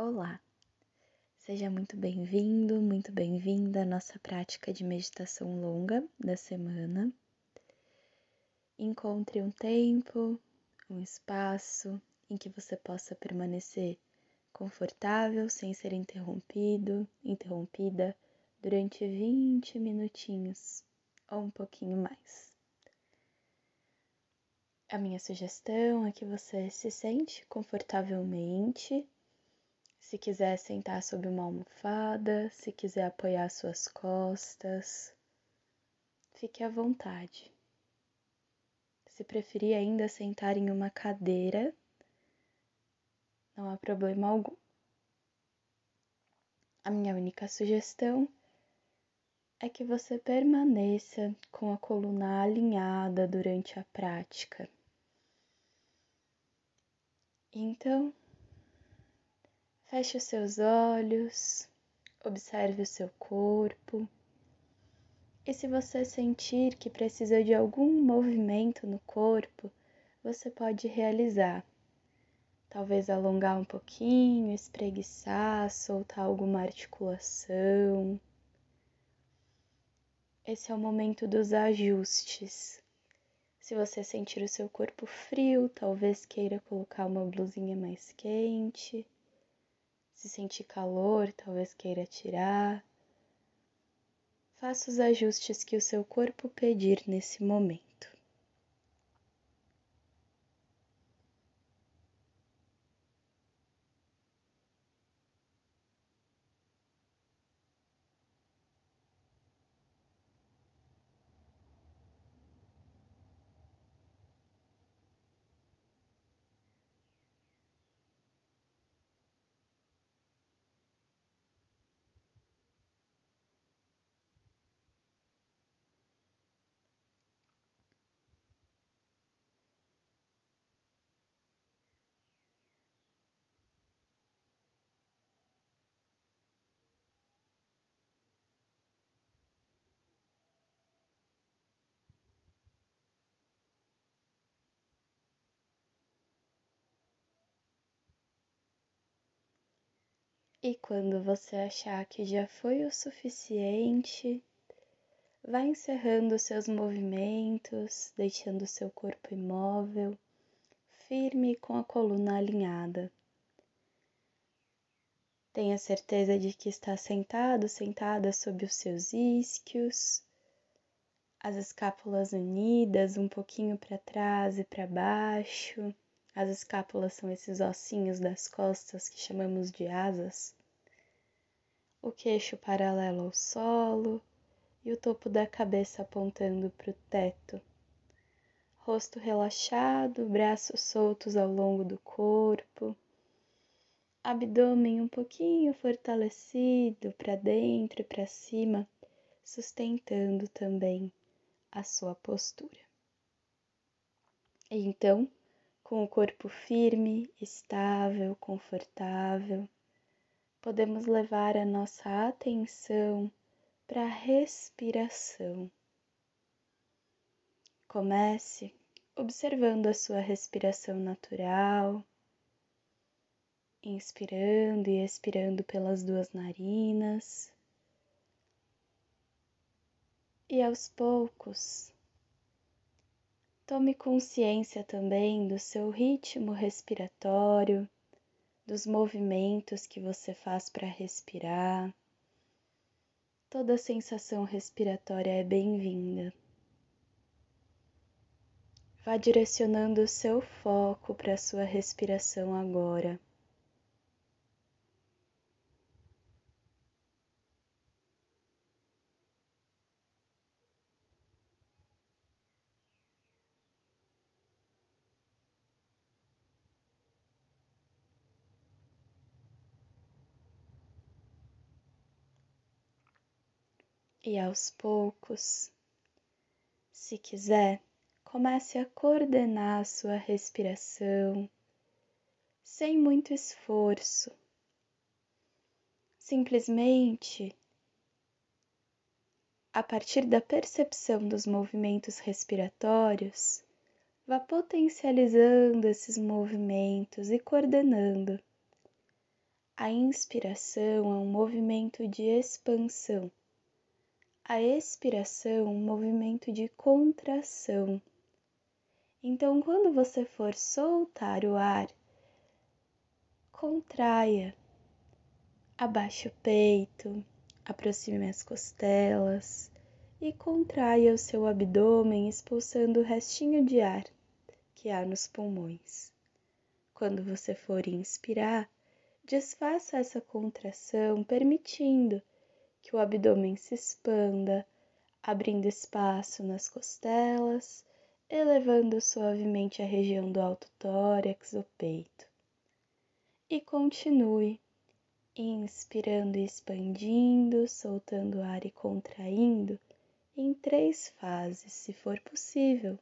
Olá, seja muito bem-vindo, muito bem-vinda à nossa prática de meditação longa da semana. Encontre um tempo, um espaço em que você possa permanecer confortável, sem ser interrompido, interrompida durante 20 minutinhos ou um pouquinho mais. A minha sugestão é que você se sente confortavelmente. Se quiser sentar sob uma almofada, se quiser apoiar suas costas, fique à vontade. Se preferir ainda sentar em uma cadeira, não há problema algum. A minha única sugestão é que você permaneça com a coluna alinhada durante a prática. Então, feche os seus olhos, observe o seu corpo. E se você sentir que precisa de algum movimento no corpo, você pode realizar. Talvez alongar um pouquinho, espreguiçar, soltar alguma articulação. Esse é o momento dos ajustes. Se você sentir o seu corpo frio, talvez queira colocar uma blusinha mais quente. Se sentir calor, talvez queira tirar. Faça os ajustes que o seu corpo pedir nesse momento. E quando você achar que já foi o suficiente, vá encerrando seus movimentos, deixando seu corpo imóvel, firme com a coluna alinhada. Tenha certeza de que está sentado, sentada sob os seus isquios, as escápulas unidas um pouquinho para trás e para baixo as escápulas são esses ossinhos das costas que chamamos de asas. O queixo paralelo ao solo e o topo da cabeça apontando para o teto. Rosto relaxado, braços soltos ao longo do corpo. Abdômen um pouquinho fortalecido para dentro e para cima, sustentando também a sua postura. Então, com o corpo firme, estável, confortável, podemos levar a nossa atenção para a respiração. Comece observando a sua respiração natural, inspirando e expirando pelas duas narinas. E aos poucos, Tome consciência também do seu ritmo respiratório, dos movimentos que você faz para respirar. Toda sensação respiratória é bem-vinda. Vá direcionando o seu foco para a sua respiração agora. E aos poucos, se quiser, comece a coordenar a sua respiração sem muito esforço. Simplesmente a partir da percepção dos movimentos respiratórios, vá potencializando esses movimentos e coordenando A inspiração é um movimento de expansão. A expiração um movimento de contração. Então, quando você for soltar o ar, contraia, abaixe o peito, aproxime as costelas e contraia o seu abdômen, expulsando o restinho de ar que há nos pulmões. Quando você for inspirar, desfaça essa contração, permitindo que o abdômen se expanda, abrindo espaço nas costelas, elevando suavemente a região do alto tórax, o peito. E continue inspirando e expandindo, soltando o ar e contraindo em três fases, se for possível.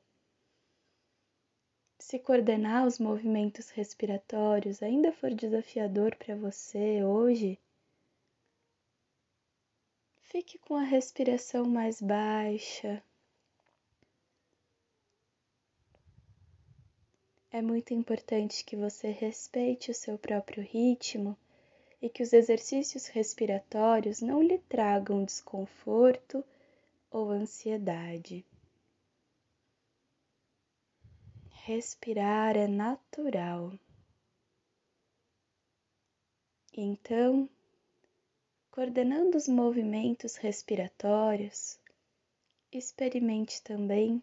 Se coordenar os movimentos respiratórios ainda for desafiador para você hoje, fique com a respiração mais baixa. É muito importante que você respeite o seu próprio ritmo e que os exercícios respiratórios não lhe tragam desconforto ou ansiedade. Respirar é natural. Então, coordenando os movimentos respiratórios, experimente também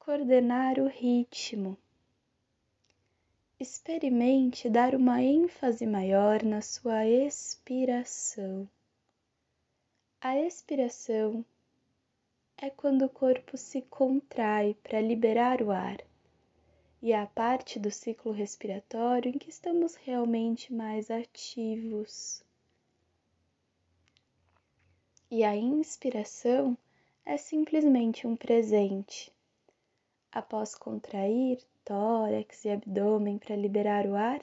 coordenar o ritmo experimente dar uma ênfase maior na sua expiração. A expiração é quando o corpo se contrai para liberar o ar, e a parte do ciclo respiratório em que estamos realmente mais ativos. E a inspiração é simplesmente um presente. Após contrair, tórax e abdômen para liberar o ar,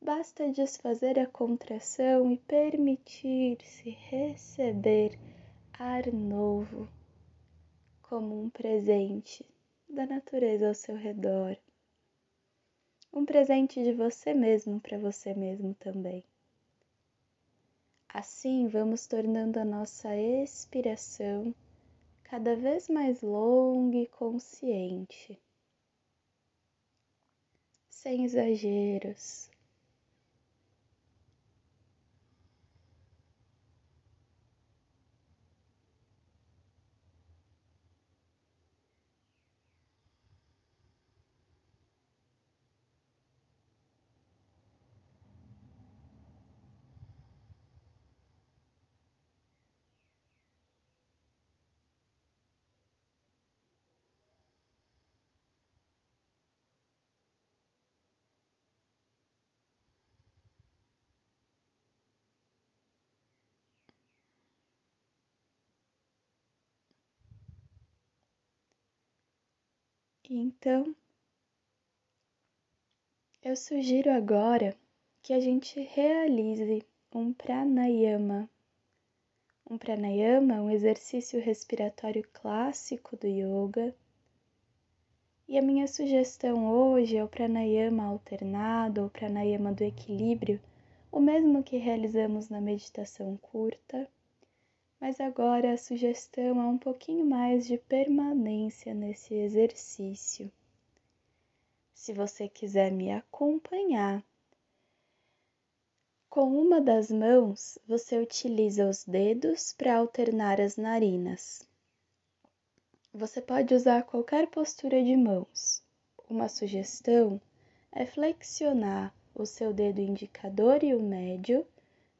basta desfazer a contração e permitir-se receber ar novo como um presente da natureza ao seu redor. Um presente de você mesmo para você mesmo também. Assim, vamos tornando a nossa expiração cada vez mais longa e consciente sem exageros. Então, eu sugiro agora que a gente realize um pranayama. Um pranayama é um exercício respiratório clássico do yoga. E a minha sugestão hoje é o pranayama alternado ou pranayama do equilíbrio, o mesmo que realizamos na meditação curta mas agora a sugestão é um pouquinho mais de permanência nesse exercício. Se você quiser me acompanhar, com uma das mãos você utiliza os dedos para alternar as narinas. Você pode usar qualquer postura de mãos. Uma sugestão é flexionar o seu dedo indicador e o médio,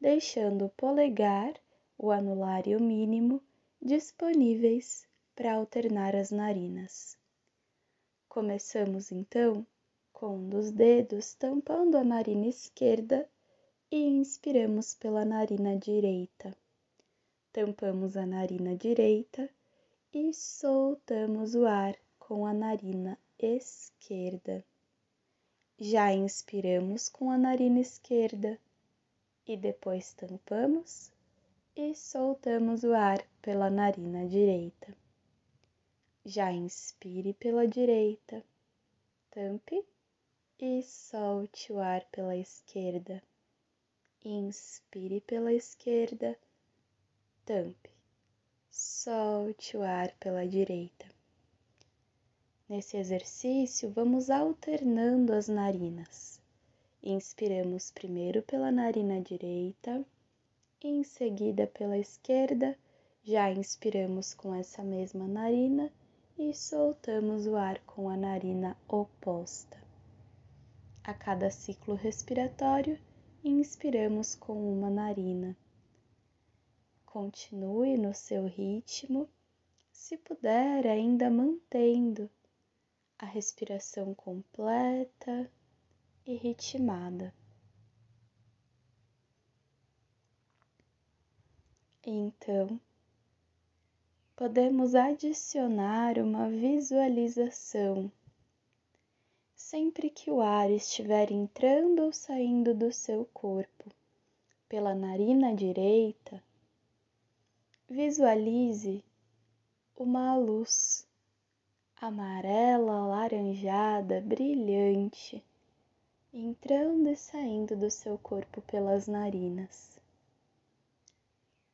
deixando o polegar o anular e o mínimo disponíveis para alternar as narinas. Começamos então com um dos dedos tampando a narina esquerda e inspiramos pela narina direita. Tampamos a narina direita e soltamos o ar com a narina esquerda. Já inspiramos com a narina esquerda e depois tampamos e soltamos o ar pela narina direita. Já inspire pela direita, tampe e solte o ar pela esquerda. Inspire pela esquerda, tampe, solte o ar pela direita. Nesse exercício, vamos alternando as narinas. Inspiramos primeiro pela narina direita, em seguida pela esquerda, já inspiramos com essa mesma narina e soltamos o ar com a narina oposta. A cada ciclo respiratório, inspiramos com uma narina. Continue no seu ritmo, se puder, ainda mantendo a respiração completa e ritmada. Então, podemos adicionar uma visualização sempre que o ar estiver entrando ou saindo do seu corpo pela narina direita, visualize uma luz amarela, alaranjada, brilhante, entrando e saindo do seu corpo pelas narinas.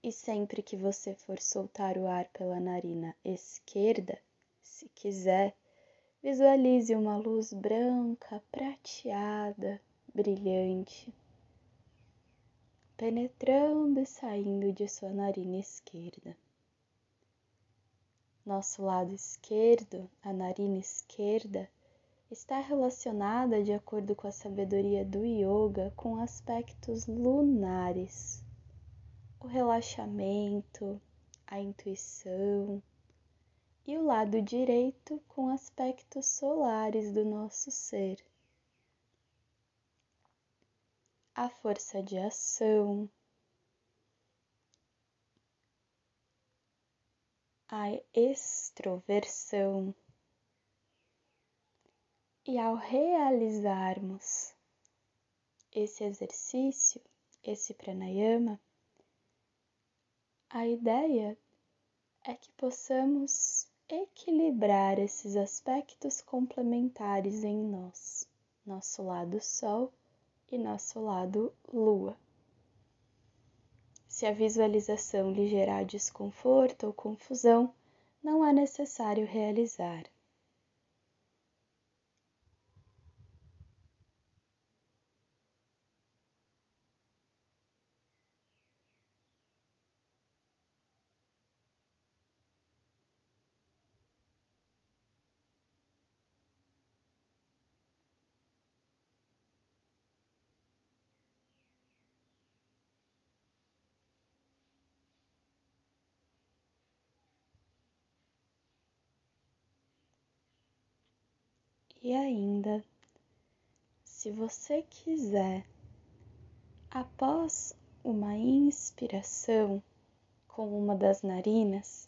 E sempre que você for soltar o ar pela narina esquerda, se quiser, Visualize uma luz branca, prateada, brilhante, penetrando e saindo de sua narina esquerda. Nosso lado esquerdo, a narina esquerda, está relacionada, de acordo com a sabedoria do yoga, com aspectos lunares, o relaxamento, a intuição, e o lado direito com aspectos solares do nosso ser. A força de ação, a extroversão. E ao realizarmos esse exercício, esse pranayama, a ideia é que possamos equilibrar esses aspectos complementares em nós, nosso lado Sol e nosso lado Lua. Se a visualização lhe gerar desconforto ou confusão, não é necessário realizar. E ainda, se você quiser, após uma inspiração com uma das narinas,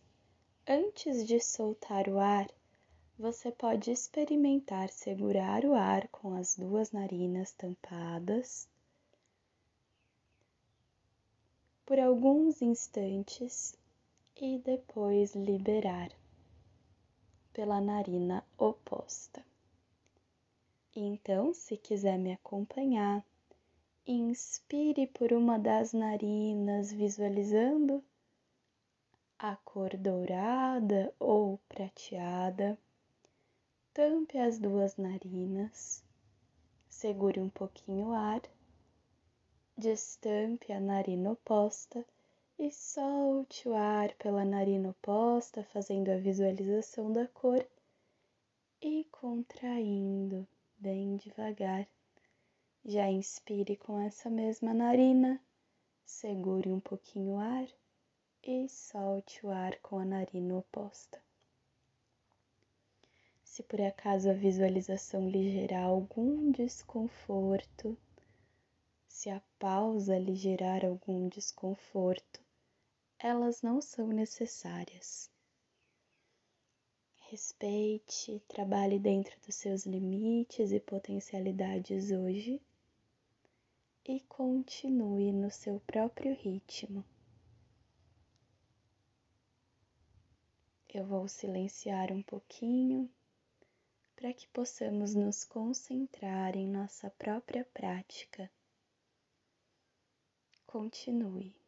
antes de soltar o ar, você pode experimentar segurar o ar com as duas narinas tampadas por alguns instantes e depois liberar pela narina oposta. Então, se quiser me acompanhar, inspire por uma das narinas, visualizando a cor dourada ou prateada. Tampe as duas narinas, segure um pouquinho o ar, destampe a narina oposta e solte o ar pela narina oposta, fazendo a visualização da cor e contraindo bem devagar. Já inspire com essa mesma narina, segure um pouquinho o ar e solte o ar com a narina oposta. Se por acaso a visualização lhe gerar algum desconforto, se a pausa lhe gerar algum desconforto, elas não são necessárias. Respeite, trabalhe dentro dos seus limites e potencialidades hoje e continue no seu próprio ritmo. Eu vou silenciar um pouquinho para que possamos nos concentrar em nossa própria prática. Continue.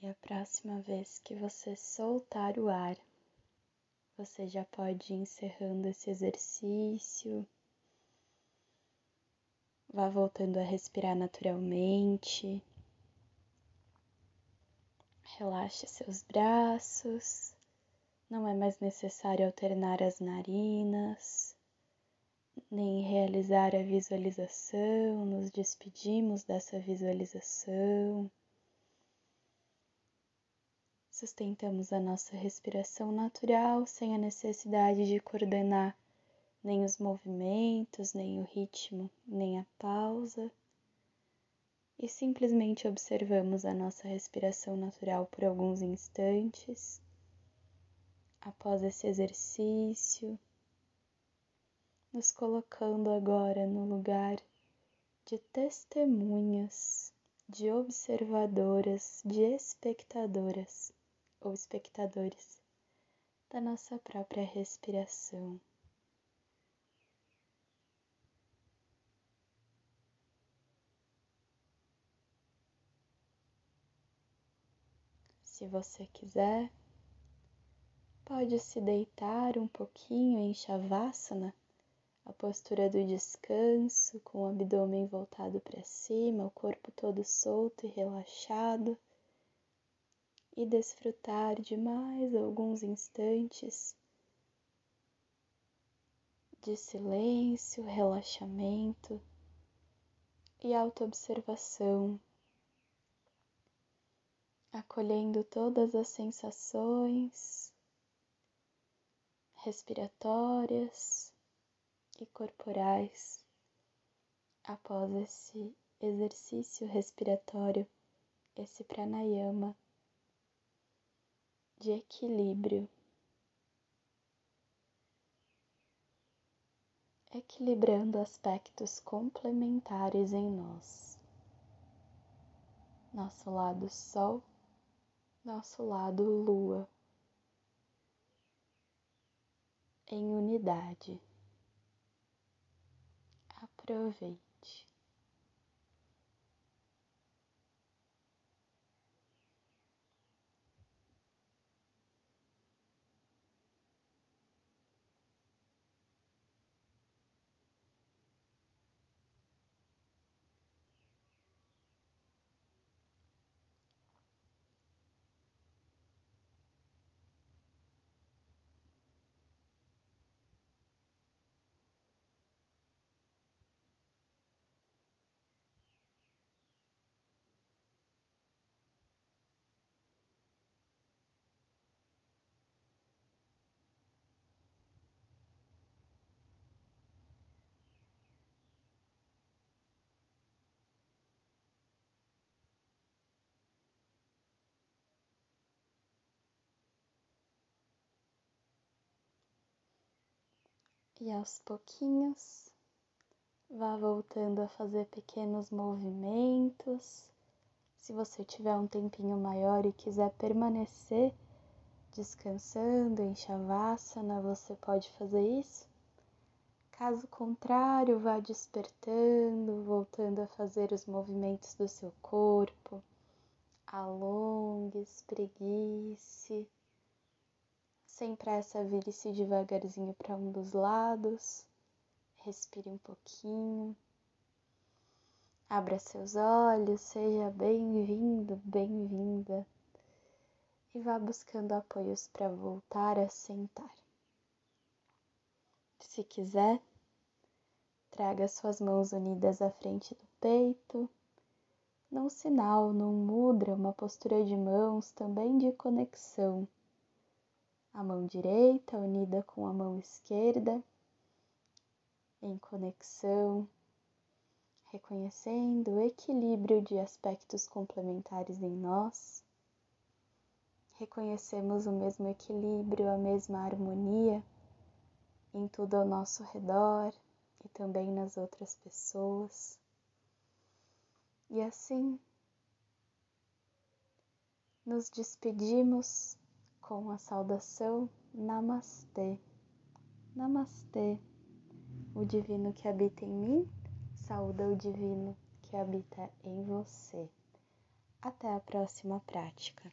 E a próxima vez que você soltar o ar, você já pode ir encerrando esse exercício. Vá voltando a respirar naturalmente. Relaxe seus braços. Não é mais necessário alternar as narinas, nem realizar a visualização. Nos despedimos dessa visualização. Sustentamos a nossa respiração natural sem a necessidade de coordenar nem os movimentos, nem o ritmo, nem a pausa. E simplesmente observamos a nossa respiração natural por alguns instantes. Após esse exercício, nos colocando agora no lugar de testemunhas, de observadoras, de espectadoras ou espectadores da nossa própria respiração. Se você quiser, pode se deitar um pouquinho em Shavasana, a postura do descanso, com o abdômen voltado para cima, o corpo todo solto e relaxado, e desfrutar de mais alguns instantes de silêncio, relaxamento e autoobservação acolhendo todas as sensações respiratórias e corporais após esse exercício respiratório, esse pranayama de equilíbrio. Equilibrando aspectos complementares em nós. Nosso lado Sol nosso lado Lua em unidade. Aproveite. E aos pouquinhos vá voltando a fazer pequenos movimentos. Se você tiver um tempinho maior e quiser permanecer descansando em Shavasana, você pode fazer isso. Caso contrário, vá despertando, voltando a fazer os movimentos do seu corpo. Alongue, espreguice sem pressa, vire-se devagarzinho para um dos lados. Respire um pouquinho. Abra seus olhos, seja bem-vindo, bem-vinda. E vá buscando apoios para voltar a sentar. Se quiser, traga suas mãos unidas à frente do peito, num sinal, num mudra, uma postura de mãos também de conexão a mão direita unida com a mão esquerda, em conexão, reconhecendo o equilíbrio de aspectos complementares em nós. Reconhecemos o mesmo equilíbrio, a mesma harmonia em tudo ao nosso redor e também nas outras pessoas. E assim, nos despedimos com a saudação Namastê. Namastê. O divino que habita em mim saúda o divino que habita em você. Até a próxima prática.